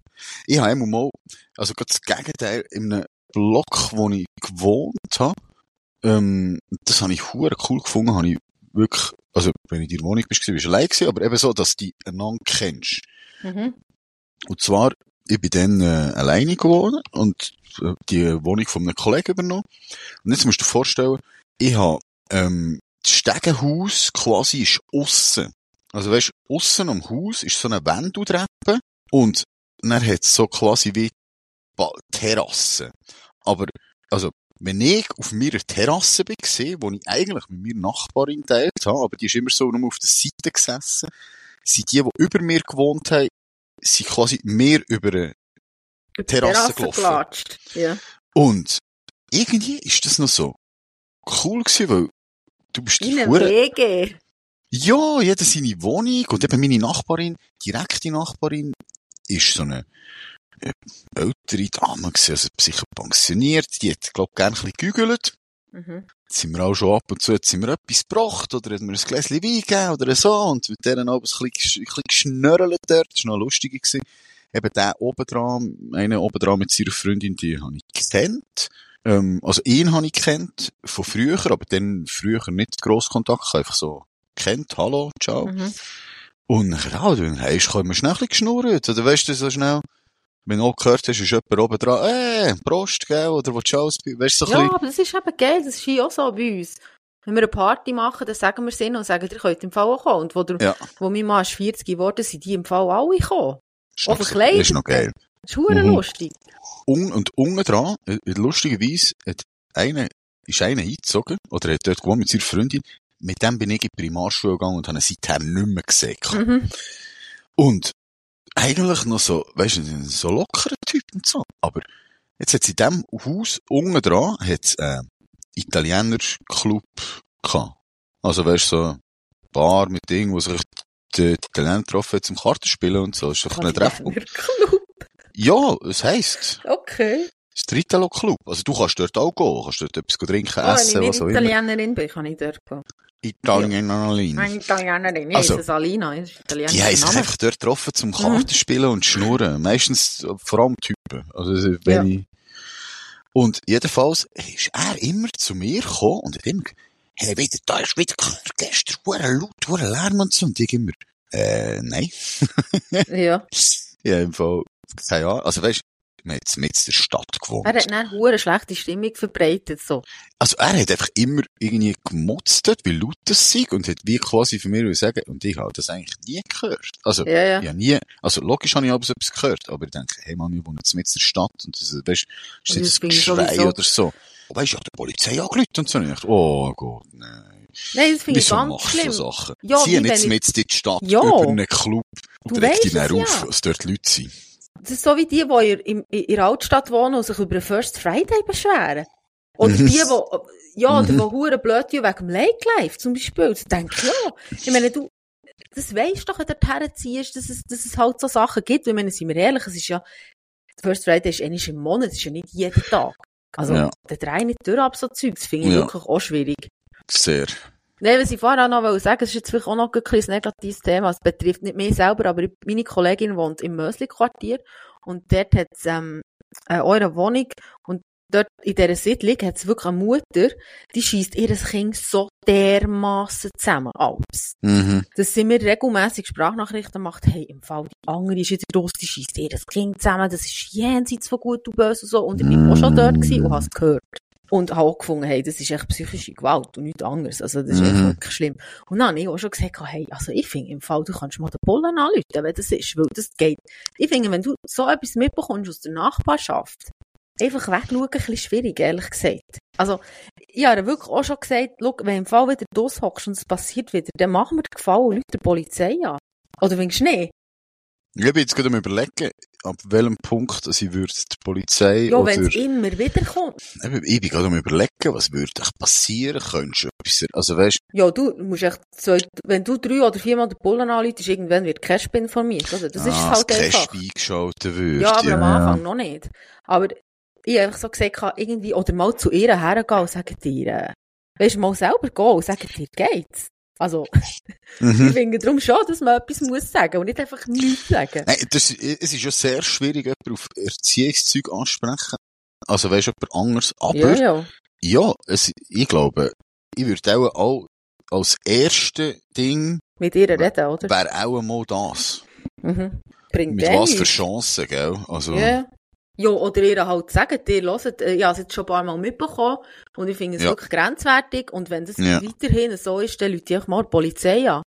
Ich habe einmal mal, also gerade das Gegenteil, in einem Block, wo ich gewohnt habe, ähm, das habe ich hure cool gefunden, habe ich wirklich, also, wenn ich in der Wohnung bist, bist du allein gewesen, aber eben so, dass du die einander kennst. Mhm. Und zwar, ich bin dann äh, alleine gewohnt und äh, die Wohnung von einem Kollegen übernommen. Und jetzt musst du dir vorstellen, ich habe ähm, das Stegenhaus quasi ist aussen. Also weißt, aussen am Haus ist so eine Wendeltreppe und dann hat so quasi wie Ba- Terrasse. Aber, also, wenn ich auf meiner Terrasse gesehen, wo ich eigentlich mit meiner Nachbarin teilt habe, aber die ist immer so nur auf der Seite gesessen, sind die, die über mir gewohnt haben, sind quasi mehr über eine Terrasse gelaufen. gelatscht. Ja. Und irgendwie ist das noch so cool gewesen, weil du bist In der einem WG. Ja, jeder seine Wohnung und eben meine Nachbarin, direkte Nachbarin, ist so eine äh, ältere Dame gewesen, also sicher pensioniert, die hat, glaub, gern ein bisschen gegügelt. Mhm. Jetzt sind wir auch schon ab und zu, jetzt sind wir etwas gebracht, oder hat mir ein Gläschen Wein gegeben, oder so, und mit deren Abend ein bisschen, ein bisschen geschnörrelt dort, das war noch lustig gewesen. Eben der oben dran, einer oben dran mit seiner Freundin, die habe ich gekannt. Ähm, also ihn habe ich gekannt, von früher, aber dann früher nicht gross Kontakt, einfach so kennt, hallo, ciao. Mhm. Und dann, ja, dann hast du immer schnell ein bisschen geschnurrt, oder weißt du, so schnell, wenn du auch gehört hast, ist jemand oben dran, äh, Prost, gell, oder was Ciao, weißt du, so Ja, bisschen. aber das ist eben geil, das ist hier auch so bei uns. Wenn wir eine Party machen, dann sagen wir es ihnen und sagen, ihr könnt im Fall auch kommen. Und wo, der, Ja. wo mein Mann ist 40 geworden sind die im Fall alle gekommen. Oder verkleidet. ist noch geil. Das ist Mhm. lustig. Un und unten dran, äh, lustigerweise, hat einer, ist einer eingezogen, oder hat dort gewohnt mit seiner Freundin. Mit dem bin ich in die Primarschule gegangen und habe ihn seither nicht mehr gesehen. Mhm. Und eigentlich noch so, weißt du, so lockerer Typ und so. Aber jetzt hat in diesem Haus unten dran, hat's, äh, Italiener Club gehabt. Also weißt du, so eine Bar mit Ding, wo sich die, Italiener getroffen haben zum Kartenspielen und so. Das ist einfach ein Treffpunkt. Club. Ja, es heisst, Okay. es ist der Italo Club. Also du kannst dort auch gehen, kannst dort etwas trinken, Oh, wenn ich essen, was auch immer. Italienerin bin, kann ich dort gehen. Italienerin. Eine Italienerin. Ja, Also, ist Alina? Ist Die haben sich einfach dort getroffen zum Kartenspielen und Schnurren. Meistens vor allem Typen. Also, wenn ich... Und jedenfalls ist er immer zu mir gekommen und hat immer hey, wieder, da ist wieder gestern, hure laut, hure Lärm und so. Und ich immer, äh, nein. Ja. *laughs* Ja, im Fall, keine Ahnung. Also weißt, wir haben jetzt mit der Stadt gewohnt. Er hat dann eine schlechte Stimmung verbreitet, so. Also er hat einfach immer irgendwie gemotzt dort, wie laut das sei und hat wie quasi von mir sagen, und ich habe das eigentlich nie gehört. Also, Ja, ja. ja nie, also logisch habe ich aber so etwas gehört, aber ich denke, hey Mann, ich wohne jetzt mit der Stadt und das, weißt, ist finde ich Geschrei oder so. Und weißt, ja, die Polizei angerufen und so. Und ich dachte, oh Gott, nein. Nein, das finde ich ganz machst du schlimm. so Sachen? Ja, Zieh nicht mit in die Stadt Ja. über einen Club Du und reg dich dann es auf, ja. dass dort Leute sind. Das ist so wie die, die in, in, in der Altstadt wohnen und sich über den First Friday beschweren. Oder Mhm. die, die, *laughs* ja, oder die hure blöd wegen dem Lake Life zum Beispiel. Denke ich, ja. Ich meine, du, das weisst doch, wenn du dorthin ziehst, dass es, dass es halt so Sachen gibt. Ich meine, sind wir ehrlich, es ist ja, First Friday ist einmal im Monat, es ist ja nicht jeden Tag. Also, Ja. der drei nicht durch ab so Zeug, das finde ich Ja. wirklich auch schwierig. Sehr. Nein, was ich vorher auch noch sagen, das ist jetzt vielleicht auch noch ein kleines negatives Thema. Es betrifft nicht mich selber, aber meine Kollegin wohnt im Mösli-Quartier und dort hat es ähm, äh, eure Wohnung und dort in dieser Siedlung hat es wirklich eine Mutter, die schießt ihr Kind so dermassen zusammen. Alles. Mhm. Dass sie mir regelmässig Sprachnachrichten macht, hey, im Fall die andere ist jetzt gross, die schießt ihr Kind zusammen, das ist jenseits von gut und böse und so. Und ich bin auch schon dort gewesen und habe es gehört. Und habe auch gefunden, hey, das ist echt psychische Gewalt und nichts anderes. Also, das ist Mhm. echt wirklich schlimm. Und dann habe ich auch schon gesagt, hey, also ich finde im Fall, du kannst mal den Bullen anrufen, wenn das ist, weil das geht. Ich finde, wenn du so etwas mitbekommst aus der Nachbarschaft, einfach wegschauen, ein bisschen schwierig, ehrlich gesagt. Also, ich habe wirklich auch schon gesagt, wenn im Fall wieder du hockst und es passiert wieder, dann machen wir den Gefallen und rufen die Polizei an. Oder du nicht? Ich bin jetzt gerade am überlegen, ab welchem Punkt ich würde die Polizei Ja, oder... wenn es immer wieder kommt. Ich bin gerade am überlegen, was würde echt passieren? Könntest du etwas... Also weißt Ja, du musst echt zwei, wenn du drei oder viermal den Bullen anläutest, irgendwann wird Casp informiert, oder? Das ist ah, halt das einfach. Cash eingeschaltet wird. Ja, aber am Anfang noch nicht. Aber ich einfach so gesagt, kann irgendwie, oder mal zu ihr hergehen und sagen dir, äh, weisst du, mal selber gehen und sagen dir, geht's? Also, ich Mhm. finde darum schon, dass man etwas muss sagen und nicht einfach nichts sagen. Nein, das, es ist ja sehr schwierig, jemanden auf Erziehungszeug ansprechen. Also weisst du, jemand anderes. Aber, Ja, ja, ja. es, ich glaube, ich würde auch, auch als erste Ding, Mit ihr reden, oder? wäre auch einmal das. Mhm. Bringt Mit was für. Chancen, gell? Also, Ja. Ja, oder ihr halt sagen, ihr hört, äh, ich habe es jetzt schon ein paar Mal mitbekommen und ich finde es Ja. wirklich grenzwertig und wenn das Ja. weiterhin so ist, dann Leute ich mal die Polizei an.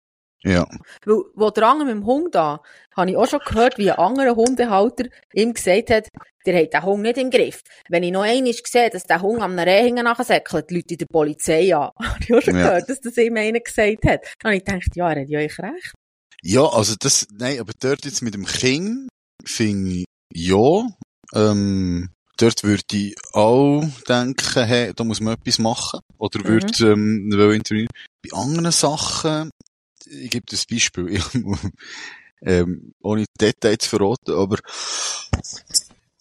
ja. Weil, wo der andere mit dem Hund da, habe ich auch schon gehört, wie ein anderer Hundehalter ihm gesagt hat, der hat den Hund nicht im Griff. Wenn ich noch einmal sehe, dass der Hund am Rehingen nachsäckelt, Leute der Polizei an. *laughs* Habe ich auch schon Ja. gehört, dass das ihm einer gesagt hat. Dann habe ich gedacht, ja, er hat ja echt recht. Ja, also das, nein, aber dort jetzt mit dem King finde ich, ja, ähm, dort würde ich auch denken, hey, da muss man etwas machen. Oder Mhm. würde, ähm, will intervenieren. Bei anderen Sachen, ich gebe das Beispiel, *laughs* ich, ähm, ohne Details zu verraten, aber,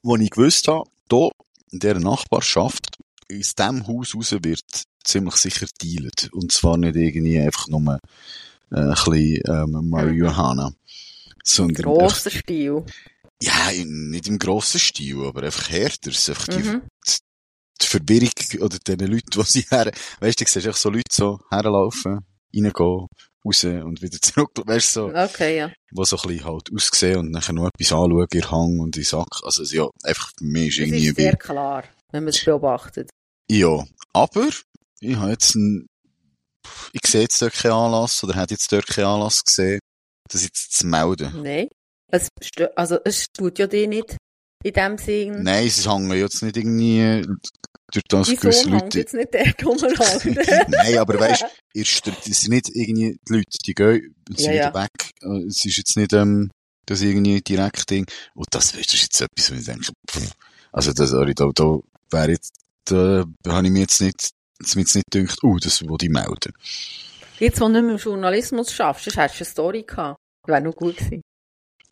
wo ich gewusst habe, da, in dieser Nachbarschaft, aus diesem Haus raus wird ziemlich sicher dealet. Und zwar nicht irgendwie einfach nur, äh, ein bisschen, ähm, Marihuana. Sondern, Grosser Stil. Ja, in, nicht im grossen Stil, aber einfach härter. Es ist einfach die, Mhm. die Verwirrung oder den Leuten, die sie her, weißt du, du siehst einfach so Leute so herlaufen, reingehen, raus und wieder zurück, weißt du, so, Okay, ja. die so ein bisschen halt aussehen und nachher noch etwas anschauen, ihr Hang und in Sack. Also, ja, einfach für mich ist Das irgendwie ist wie, sehr klar, wenn man es beobachtet. ja. Aber, ich habe jetzt ein, ich sehe jetzt dort keinen Anlass oder hätte jetzt dort keinen Anlass gesehen, das jetzt zu melden. Nein. Es, also, es tut ja dich nicht in dem Sinn. Nein, sie hängen jetzt nicht irgendwie durch das Dein gewisse Leute. jetzt nicht der. *laughs* *laughs* Nein, aber weißt, stört, es sind nicht irgendwie die Leute, die gehen, sind Ja, ja. wieder weg. Äh, Es ist jetzt nicht, ähm, das irgendwie direkt Ding. Und das, das ist jetzt etwas, wo ich denke, pff, also das, sorry, da, da wäre jetzt, da habe ich mir jetzt nicht, jetzt mir jetzt nicht gedacht, oh, das wollte ich melden. Jetzt, wo du nicht mehr im Journalismus schaffst, hättest du eine Story gehabt. Wäre noch gut gewesen.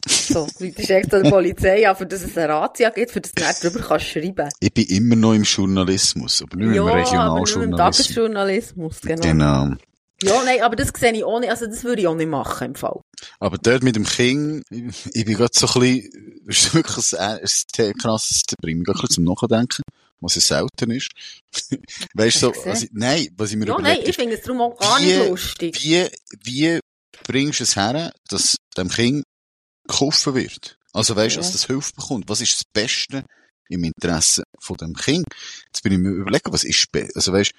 So, du bist extra der Polizei an, für dass es eine Razzia gibt, für dass du nicht drüber kannst schreiben. Ich bin immer noch im Journalismus, aber nicht mehr im aber nur im Regionaljournalismus. Tagesjournalismus, genau. Genau. Ja, nein, aber das sehe ich auch nicht, also das würde ich auch nicht machen im Fall. Aber dort mit dem King, ich, ich bin gerade so ein bisschen, das *laughs* ist wirklich ein, ein, krasses, das gerade ein bisschen zum Nachdenken, was es selten ist. *laughs* weißt du, so, ich, nein, was ich mir Ja, nein, überlegt ich finde es darum auch gar nicht Wie- lustig. wie, wie bringst du es her, dass dem Kind geholfen wird? Also weißt du, Ja. dass das Hilfe bekommt? Was ist das Beste im Interesse von dem Kind? Jetzt bin ich mir überlegen, was ist, also weißt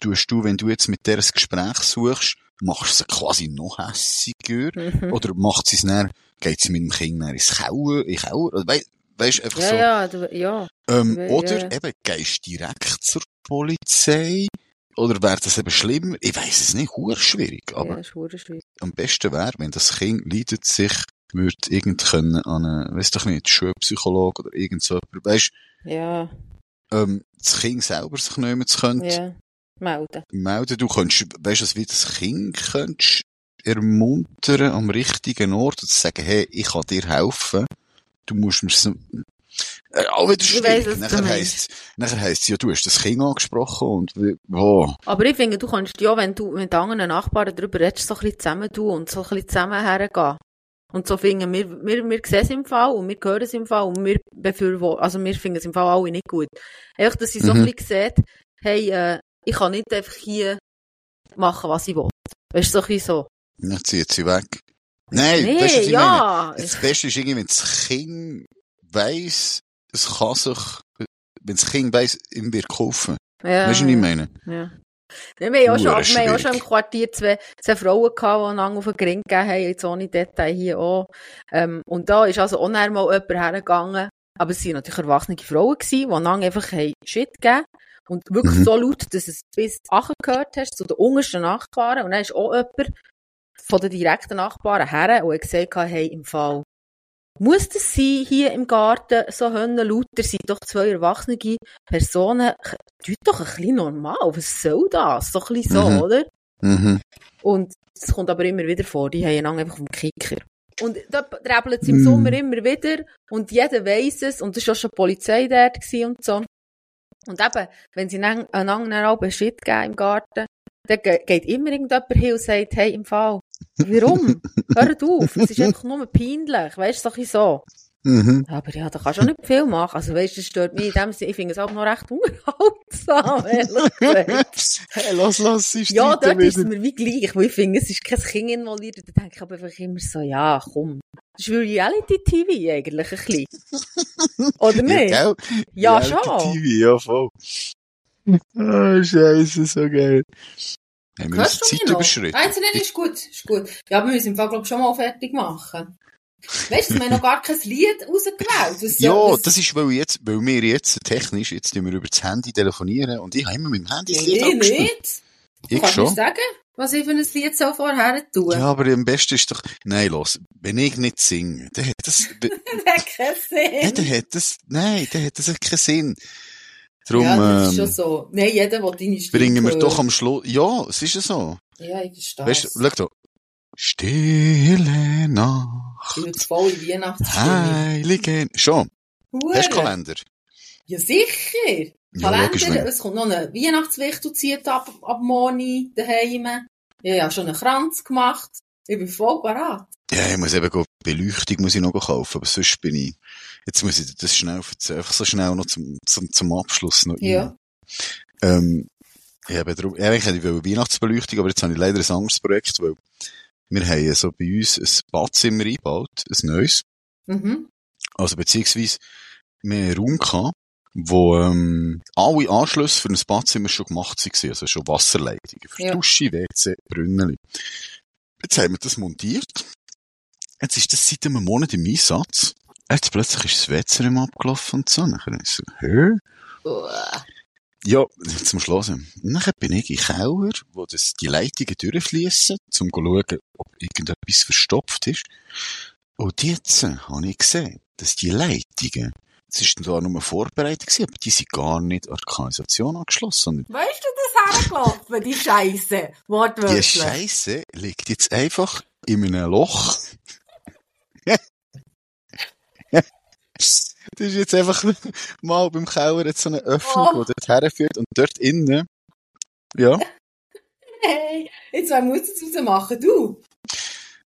tust du, wenn du jetzt mit der ein Gespräch suchst, machst du sie quasi noch hässiger? Mhm. Oder macht sie es dann, geht sie mit dem Kind dann ins Kauer, in Kauer? Oder wei weißt du, einfach Ja, so. ja, du, ja. Ähm, Ja, oder ja. eben, gehst direkt zur Polizei? Oder wäre das eben schlimmer? Ich weiss es nicht, hure schwierig. Aber ja, ist schwierig. am besten wäre, wenn das Kind leidet sich, würde irgend können an einen, weiss doch nicht, Schulpsychologe oder irgend so jemand, weisst, Ja, ähm, das Kind selber sich mehr zu können, ja. Melden. melden. Du könntest, weißt du, wie das Kind könntest ermuntern am richtigen Ort und zu sagen, hey, ich kann dir helfen. Du musst mir so, äh, auch wieder schwierig. Nachher heisst, nachher heisst ja, du hast das Kind angesprochen und, oh, Aber ich finde, du kannst ja, wenn du mit anderen Nachbarn darüber redest, so ein bisschen zusammen tun und so ein bisschen zusammen hergehen. Und so finden wir, wir, wir sehen es im Fall und wir hören es im Fall und wir befürworten, also wir finden es im Fall alle nicht gut. Einfach, dass sie so Mhm. ein bisschen sehen, hey, äh, ich kann nicht einfach hier machen, was ich will. Weißt du, so ein so. dann zieht sie weg. Nein, nee, du, was ich meine? ja. Das Beste ist irgendwie, wenn das Kind weiss, es kann sich, wenn das Kind weiss, ihm wird geholfen. Ja, Weißt du, was ich meine? Ja. Ja, wir haben auch schon, wir haben schon im. Quartier zwei, zwei Frauen gehabt, die einander auf den Gring gegeben haben, jetzt ohne Detail hier auch. Ähm, und da ist also auch noch mal jemand hergegangen, aber es waren natürlich erwachsene Frauen gewesen, die einander einfach haben Shit gegeben. Und wirklich Mhm. so laut, dass es bis acht gehört hast, zu den untersten Nachbarn. Und dann ist auch jemand von den direkten Nachbarn her und hat gesagt, hey, im Fall, muss das sein, hier im Garten, so lauter, sind doch zwei erwachsene Personen, tut doch ein bisschen normal, was soll das? So ein bisschen so, Mhm. oder? Mhm. Und es kommt aber immer wieder vor, die haben einander einfach auf dem Kicker. Und da treppelt es im Mm. Sommer immer wieder und jeder weiss es und es war auch schon die Polizei dort und so. Und eben, wenn sie einander auch Shit geben im Garten, dann ge- geht immer irgendjemand hin und sagt, hey, im Fall, warum? *laughs* Hört auf, es ist einfach nur peinlich, weißt du, so. Mhm. Aber ja, da kannst du auch nicht viel machen. Also weißt du, das stört mich in dem Sinne, ich finde es auch noch recht unterhaltsam, *laughs* ehrlich gesagt. Hey, lass, lass, sie Ja, dort ist es mir wie gleich, weil ich finde, es ist kein Kind involviert. Da denke ich aber einfach immer so, ja, komm. Das ist wie Reality-TV eigentlich ein bisschen. Oder nicht? Ja? Ja, Reality schon. TV, ja, voll. Ah, Scheiße, so geil. Haben wir unsere mich Zeit überschritten? Nein, nein, ist gut, ist gut. Ja, aber wir müssen im Fall, glaube schon mal fertig machen. Weißt du, wir haben noch gar kein Lied rausgewählt. Was Ja, was- das ist, weil, jetzt, weil wir jetzt technisch, jetzt tun wir über das Handy telefonieren und ich habe immer mit dem Handy das Lied ich abgespielt. nicht. Ich kannst schon. sagen, was ich für ein Lied so vorher tue. Ja, aber am besten ist doch, nein, los, wenn ich nicht singe, dann hat das, *laughs* Das hat keinen Sinn. dann hat das, nein, dann hat das keinen Sinn. Darum, ja, das ist schon ähm, so. Nein, jeder will deine Stimme bringen wir doch am Schluss, ja, es ist ja so. Ja, ich verstehe Weißt du, schau da. Stille Nacht, Ich voll in Weihnachtsstimmung. Heilige, schon, Hure. hast du Kalender? Ja, sicher. Ja, Kalender, es kommt noch eine Weihnachtswichtel zieht ab, ab morgen daheim. Ich habe ja schon einen Kranz gemacht. Ich bin voll parat. Ja, ich muss eben go, Beleuchtung muss ich noch kaufen, aber sonst bin ich, jetzt muss ich dir das schnell erzählen, einfach so schnell noch zum, zum, zum Abschluss noch Ja. Ähm, ich habe darum, eigentlich hätte ich wollte Weihnachtsbeleuchtung, aber jetzt habe ich leider ein anderes Projekt, weil wir haben so bei uns ein Badzimmer eingebaut, ein neues. Mhm. Also beziehungsweise wir haben einen Raum gehabt, wo ähm, alle Anschlüsse für ein Badzimmer schon gemacht waren, also schon Wasserleitungen für Ja. Dusche, WC, Brünneli. Jetzt haben wir das montiert. Jetzt ist das seit einem Monat im Einsatz. Jetzt plötzlich ist das WC nicht mehr abgelaufen und so. Dann habe ich so, hä? Ja, zum Schluss. Und dann bin ich in Keller, wo das, die Leitungen durchfließen, um zu schauen, ob irgendetwas verstopft ist. Und jetzt habe ich gesehen, dass die Leitungen, das ist zwar nur vorbereitet gewesen, aber die sind gar nicht an die Kanalisation angeschlossen. Weißt du das hergelaufen, die Scheiße? Die Wortwörtlich. Scheiße liegt jetzt einfach in einem Loch. Das ist jetzt einfach mal beim Keller jetzt so eine Öffnung, Oh. die dort herführt und dort innen, ja, Hey, jetzt wer muss das rausmachen? Du?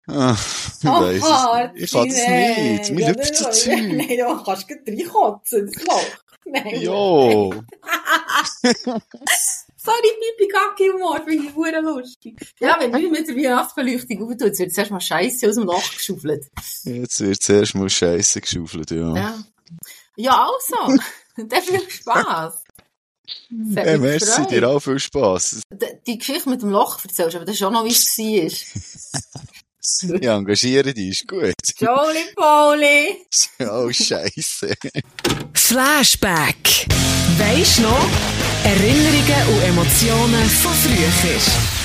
ah, ich Ach, weiss es nicht. Ich kann Hartzi, nicht. Mir ja, nein, Zeug. Nein, du kannst gleich reinkotzen, das Loch. Nein. Jo. Sorry, Pipi Kacke Humor, finde ich hure lustig. Ja, wenn du mit der Weihnachtsbeleuchtung auftust, wird zuerst mal Scheiße aus dem Loch geschaufelt. Jetzt wird zuerst mal Scheiße geschaufelt, ja. Ja. Ja, also. *laughs* Dann viel Spass. *laughs* Das hat Hey, merci, dir auch viel Spass. D- Die Geschichte mit dem Loch erzählst, aber das ist schon noch, wie es war. *laughs* Ich engagiere dich, ist gut. *laughs* Jolly Polly! *laughs* Oh, Scheiße. Flashback. Weisst noch? Erinnerungen und Emotionen von früher.